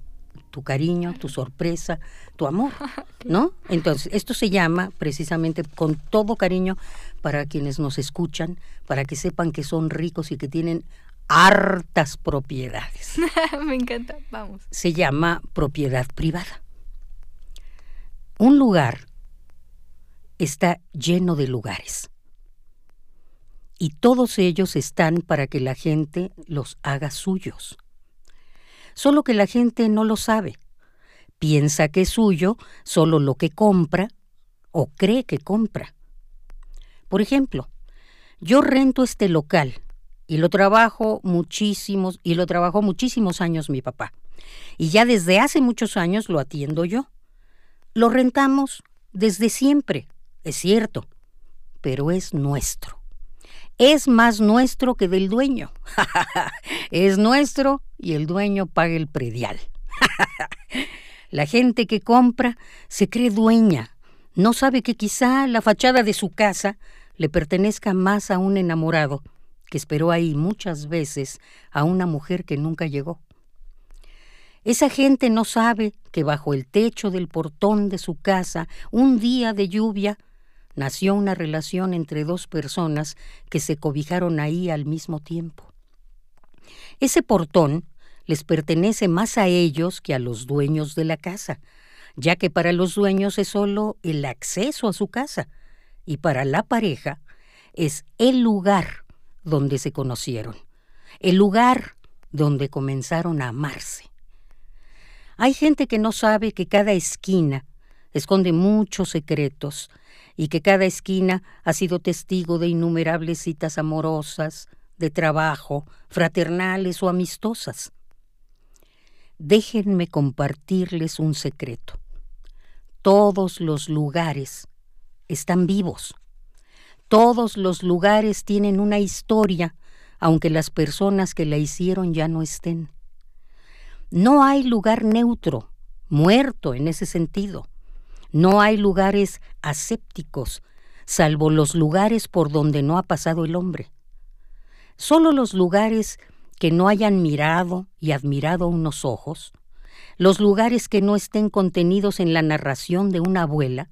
tu cariño, tu sorpresa, tu amor, ¿no? Entonces, esto se llama precisamente con todo cariño para quienes nos escuchan, para que sepan que son ricos y que tienen hartas propiedades. me encanta, vamos. Se llama propiedad privada. Un lugar está lleno de lugares y todos ellos están para que la gente los haga suyos. Solo que la gente no lo sabe. Piensa que es suyo solo lo que compra o cree que compra. Por ejemplo, yo rento este local y lo trabajo muchísimos y lo trabajó muchísimos años mi papá. Y ya desde hace muchos años lo atiendo yo. Lo rentamos desde siempre, es cierto, pero es nuestro. Es más nuestro que del dueño. es nuestro y el dueño paga el predial. la gente que compra se cree dueña. No sabe que quizá la fachada de su casa le pertenezca más a un enamorado que esperó ahí muchas veces a una mujer que nunca llegó. Esa gente no sabe que bajo el techo del portón de su casa, un día de lluvia, nació una relación entre dos personas que se cobijaron ahí al mismo tiempo. Ese portón les pertenece más a ellos que a los dueños de la casa, ya que para los dueños es solo el acceso a su casa, y para la pareja es el lugar donde se conocieron, el lugar donde comenzaron a amarse. Hay gente que no sabe que cada esquina esconde muchos secretos y que cada esquina ha sido testigo de innumerables citas amorosas, de trabajo, fraternales o amistosas. Déjenme compartirles un secreto. Todos los lugares están vivos. Todos los lugares tienen una historia, aunque las personas que la hicieron ya no estén. No hay lugar neutro, muerto en ese sentido. No hay lugares asépticos, salvo los lugares por donde no ha pasado el hombre. Solo los lugares que no hayan mirado y admirado unos ojos, los lugares que no estén contenidos en la narración de una abuela,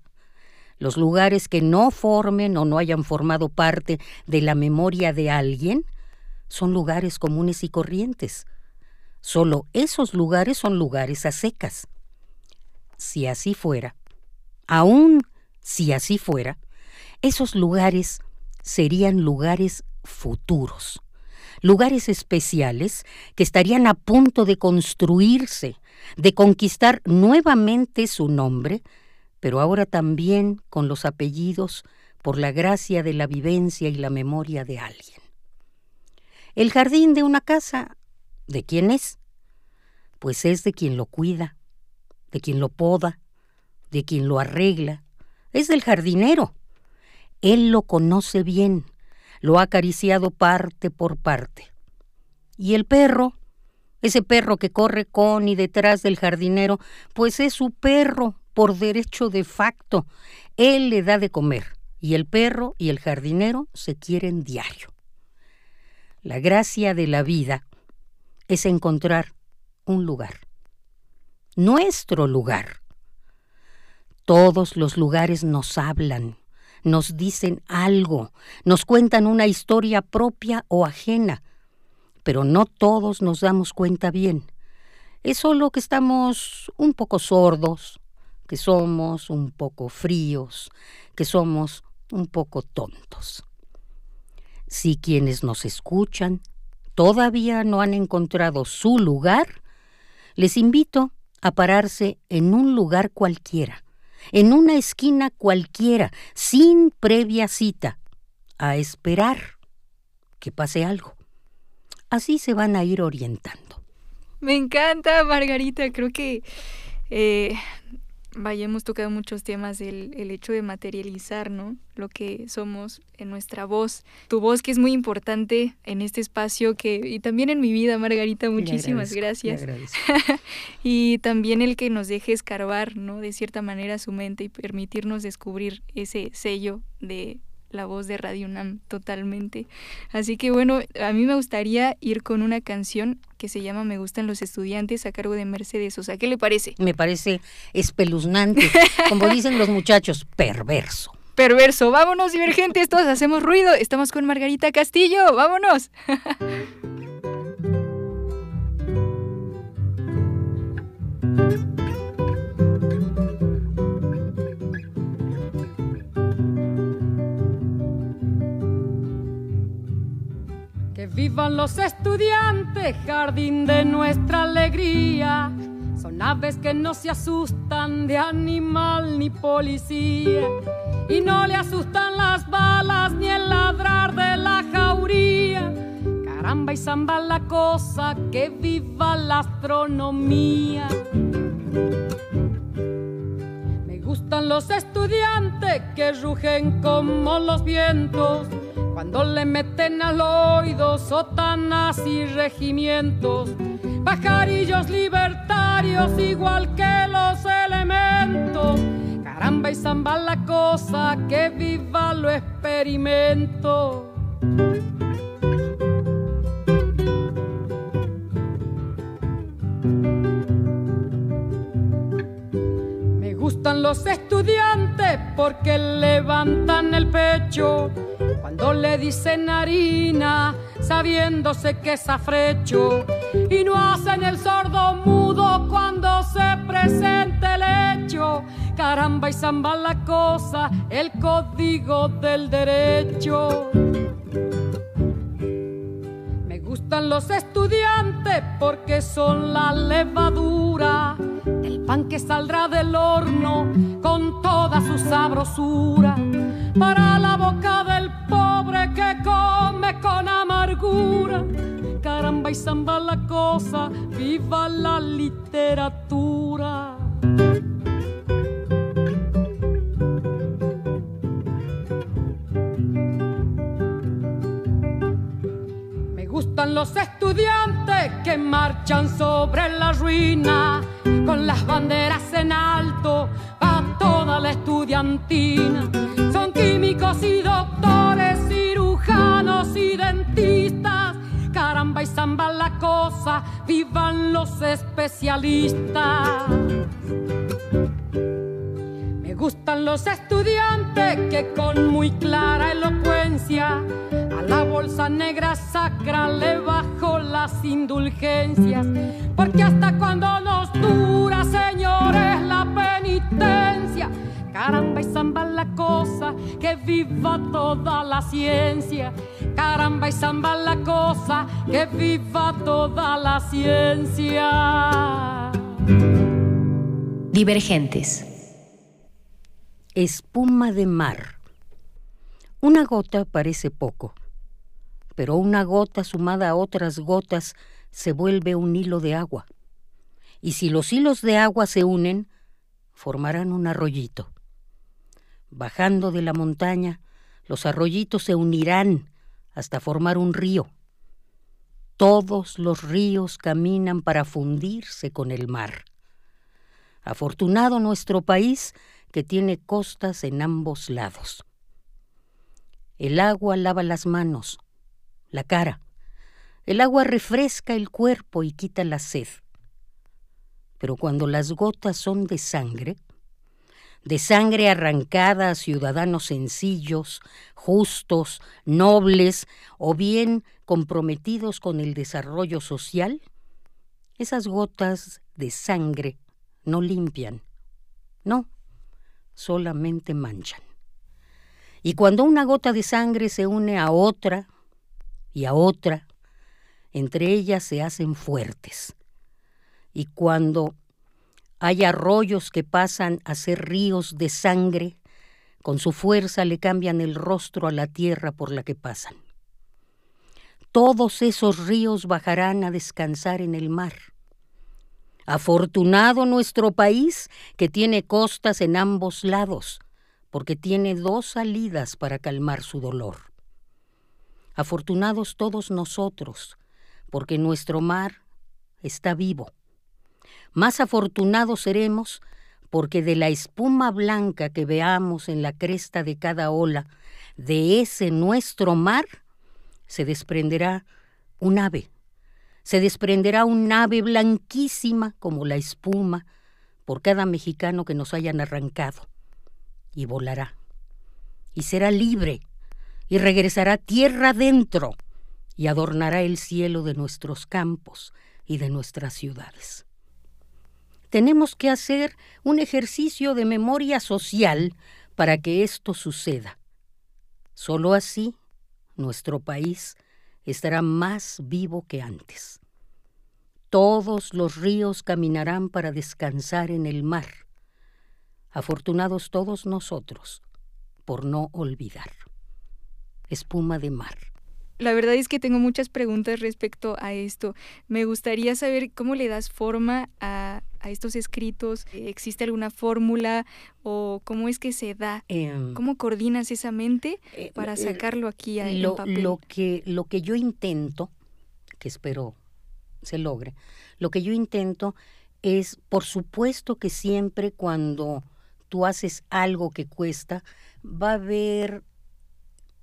los lugares que no formen o no hayan formado parte de la memoria de alguien, son lugares comunes y corrientes, Solo esos lugares son lugares a secas. Si así fuera, aún si así fuera, esos lugares serían lugares futuros, lugares especiales que estarían a punto de construirse, de conquistar nuevamente su nombre, pero ahora también con los apellidos por la gracia de la vivencia y la memoria de alguien. El jardín de una casa ¿De quién es? Pues es de quien lo cuida, de quien lo poda, de quien lo arregla. Es del jardinero. Él lo conoce bien, lo ha acariciado parte por parte. Y el perro, ese perro que corre con y detrás del jardinero, pues es su perro por derecho de facto. Él le da de comer y el perro y el jardinero se quieren diario. La gracia de la vida es encontrar un lugar, nuestro lugar. Todos los lugares nos hablan, nos dicen algo, nos cuentan una historia propia o ajena, pero no todos nos damos cuenta bien. Es solo que estamos un poco sordos, que somos un poco fríos, que somos un poco tontos. Si quienes nos escuchan todavía no han encontrado su lugar, les invito a pararse en un lugar cualquiera, en una esquina cualquiera, sin previa cita, a esperar que pase algo. Así se van a ir orientando. Me encanta, Margarita. Creo que eh, vaya, hemos tocado muchos temas del el hecho de materializar, ¿no? Lo que somos en nuestra voz. Tu voz que es muy importante en este espacio que y también en mi vida, Margarita, muchísimas gracias. y también el que nos deje escarbar, ¿no? De cierta manera su mente y permitirnos descubrir ese sello de la voz de Radio UNAM totalmente. Así que bueno, a mí me gustaría ir con una canción que se llama Me gustan los estudiantes a cargo de Mercedes Sosa. ¿Qué le parece? Me parece espeluznante, como dicen los muchachos, perverso. Perverso. Vámonos, divergentes, todos hacemos ruido. Estamos con Margarita Castillo. Vámonos. Vivan los estudiantes, jardín de nuestra alegría. Son aves que no se asustan de animal ni policía. Y no le asustan las balas ni el ladrar de la jauría. Caramba y samba la cosa, que viva la astronomía. Me gustan los estudiantes que rugen como los vientos cuando le meten al oído sotanas y regimientos, pajarillos libertarios igual que los elementos. Caramba y zamba la cosa, que viva lo experimento. Me gustan los estudiantes porque levantan el pecho cuando le dicen harina, sabiéndose que es afrecho, y no hacen el sordo mudo cuando se presente el hecho. Caramba y zamba la cosa, el código del derecho. Me gustan los estudiantes porque son la levadura del pan que saldrá del horno con toda su sabrosura para la boca del pobre que come con amargura. Caramba y zamba la cosa, viva la literatura. Me gustan los estudiantes que marchan sobre la ruina con las banderas en alto a toda la estudiantina. Cosa, vivan los especialistas. Me gustan los estudiantes que con muy clara elocuencia a la bolsa negra sacra le bajo las indulgencias. Porque hasta cuando nos dura, señores, la penitencia. Caramba y zamba la cosa, que viva toda la ciencia. Caramba y zamba la cosa, que viva toda la ciencia. Divergentes. Espuma de mar. Una gota parece poco, pero una gota sumada a otras gotas se vuelve un hilo de agua. Y si los hilos de agua se unen, formarán un arroyito. Bajando de la montaña, los arroyitos se unirán hasta formar un río. Todos los ríos caminan para fundirse con el mar. Afortunado nuestro país que tiene costas en ambos lados. El agua lava las manos, la cara. El agua refresca el cuerpo y quita la sed. Pero cuando las gotas son de sangre, de sangre arrancada a ciudadanos sencillos, justos, nobles o bien comprometidos con el desarrollo social, esas gotas de sangre no limpian, no, solamente manchan. Y cuando una gota de sangre se une a otra y a otra, entre ellas se hacen fuertes. Y cuando hay arroyos que pasan a ser ríos de sangre, con su fuerza le cambian el rostro a la tierra por la que pasan. Todos esos ríos bajarán a descansar en el mar. Afortunado nuestro país que tiene costas en ambos lados, porque tiene dos salidas para calmar su dolor. Afortunados todos nosotros, porque nuestro mar está vivo. Más afortunados seremos porque de la espuma blanca que veamos en la cresta de cada ola, de ese nuestro mar, se desprenderá un ave. Se desprenderá un ave blanquísima como la espuma por cada mexicano que nos hayan arrancado. Y volará. Y será libre. Y regresará tierra adentro. Y adornará el cielo de nuestros campos y de nuestras ciudades. Tenemos que hacer un ejercicio de memoria social para que esto suceda. Solo así nuestro país estará más vivo que antes. Todos los ríos caminarán para descansar en el mar. Afortunados todos nosotros por no olvidar. Espuma de mar. La verdad es que tengo muchas preguntas respecto a esto. Me gustaría saber cómo le das forma a, a estos escritos. ¿Existe alguna fórmula o cómo es que se da? Em, ¿Cómo coordinas esa mente eh, para eh, sacarlo aquí a, en lo, papel? lo que, lo que yo intento, que espero se logre, lo que yo intento es, por supuesto que siempre cuando tú haces algo que cuesta, va a haber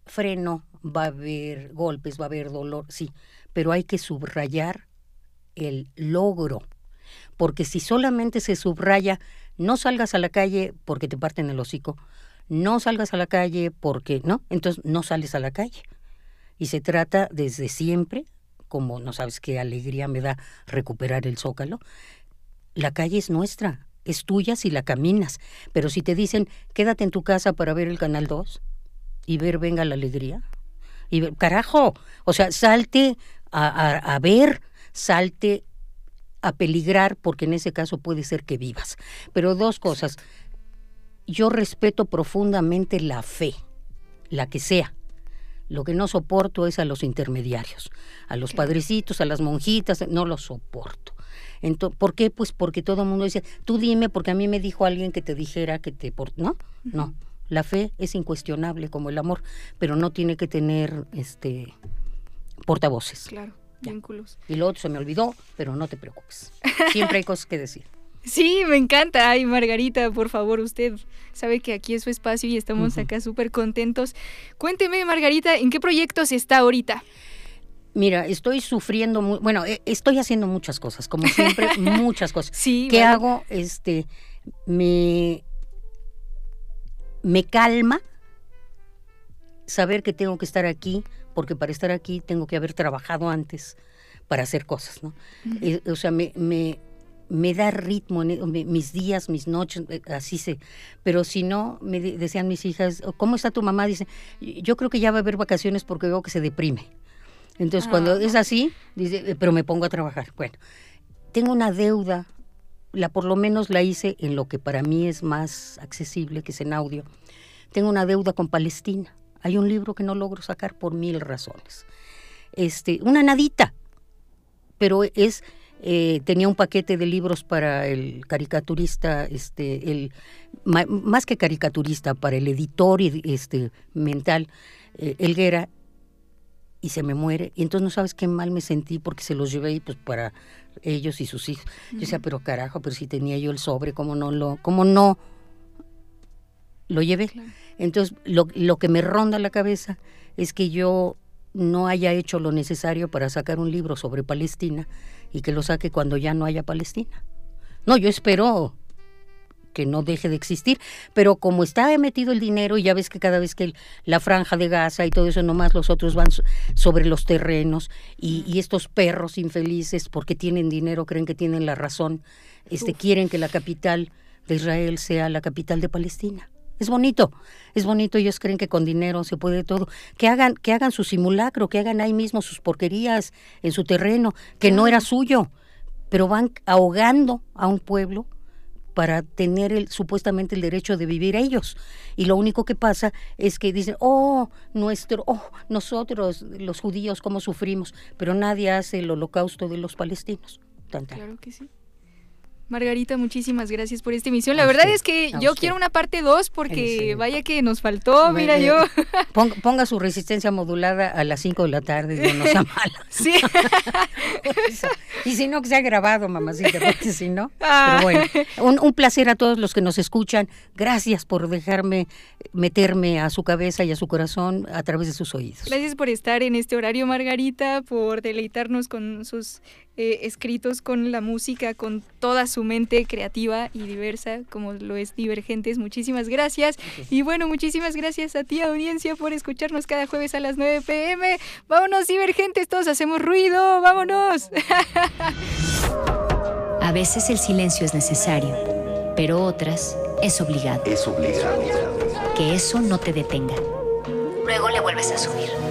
freno, va a haber golpes, va a haber dolor, sí, pero hay que subrayar el logro, porque si solamente se subraya, no salgas a la calle porque te parten el hocico, no salgas a la calle porque, ¿no? Entonces no sales a la calle. Y se trata desde siempre, como no sabes qué alegría me da recuperar el zócalo, la calle es nuestra, es tuya si la caminas, pero si te dicen quédate en tu casa para ver el Canal 2 y ver Venga la Alegría, y ver, carajo, o sea, salte a, a- a ver, salte a peligrar, porque en ese caso puede ser que vivas. Pero dos cosas, yo respeto profundamente la fe, la que sea. Lo que no soporto es a los intermediarios, a los padrecitos, a las monjitas, no los soporto. Ento- ¿Por qué? Pues porque todo el mundo dice, tú dime, porque a mí me dijo alguien que te dijera que te... por-". No, no. La fe es incuestionable como el amor, pero no tiene que tener este portavoces. Claro, Ya. vínculos. Y lo otro se me olvidó, pero no te preocupes. Siempre hay cosas que decir. Sí, me encanta. Ay, Margarita, por favor, usted sabe que aquí es su espacio y estamos acá súper contentos. Cuénteme, Margarita, ¿en qué proyectos está ahorita? Mira, estoy sufriendo, bueno, eh, estoy haciendo muchas cosas, como siempre, muchas cosas. Sí, ¿Qué hago? Este, me, me calma saber que tengo que estar aquí, porque para estar aquí tengo que haber trabajado antes para hacer cosas, ¿no? Eh, o sea, me, me, me da ritmo en mi- mis días, mis noches, eh, así se. Pero si no, me de- decían mis hijas, ¿cómo está tu mamá? Dice, yo creo que ya va a haber vacaciones porque veo que se deprime. Entonces, cuando Ah. es así, dice, "Eh, pero me pongo a trabajar. Bueno, tengo una deuda, la por lo menos la hice en lo que para mí es más accesible, que es en audio. Tengo una deuda con Palestina. Hay un libro que no logro sacar por mil razones. Este, una nadita, pero es eh, tenía un paquete de libros para el caricaturista, este, el más que caricaturista, para el editor y, este, mental, eh, Elguera, y se me muere. Y entonces no sabes qué mal me sentí porque se los llevé pues para ellos y sus hijos. Yo decía, pero carajo, pero si tenía yo el sobre, ¿cómo no lo, cómo no lo llevé? Entonces, lo, lo que me ronda la cabeza es que yo no haya hecho lo necesario para sacar un libro sobre Palestina y que lo saque cuando ya no haya Palestina. No, yo espero que no deje de existir, pero como está metido el dinero y ya ves que cada vez que el- la franja de Gaza y todo eso, nomás los otros van so- sobre los terrenos y, y estos perros infelices, porque tienen dinero, creen que tienen la razón, este, quieren que la capital de Israel sea la capital de Palestina. Es bonito, es bonito, ellos creen que con dinero se puede todo. Que hagan, que hagan su simulacro, que hagan ahí mismo sus porquerías en su terreno, que no era suyo, pero van ahogando a un pueblo para tener el, supuestamente el derecho de vivir ellos. Y lo único que pasa es que dicen, oh, nuestro, oh, nosotros, los judíos, cómo sufrimos, pero nadie hace el holocausto de los palestinos. Claro que sí. Margarita, muchísimas gracias por esta emisión. La A verdad usted, es que yo usted. quiero una parte 2 porque vaya que nos faltó, mira yo. Ponga, ponga su resistencia modulada a las 5 de la tarde, digo, no sea mala. Sí. y si no, que sea grabado, mamacita, porque si no. Ah. Pero bueno, un, un placer a todos los que nos escuchan. Gracias por dejarme meterme a su cabeza y a su corazón a través de sus oídos. Gracias por estar en este horario, Margarita, por deleitarnos con sus eh, escritos, con la música, con toda su mente creativa y diversa, como lo es Divergentes. Muchísimas gracias. Y bueno, muchísimas gracias a ti, audiencia, por escucharnos cada jueves a las 9 pm. Vámonos, Divergentes, todos hacemos ruido. Vámonos. A veces el silencio es necesario, pero otras es obligado. Es obligado. Que eso no te detenga. Luego le vuelves a subir.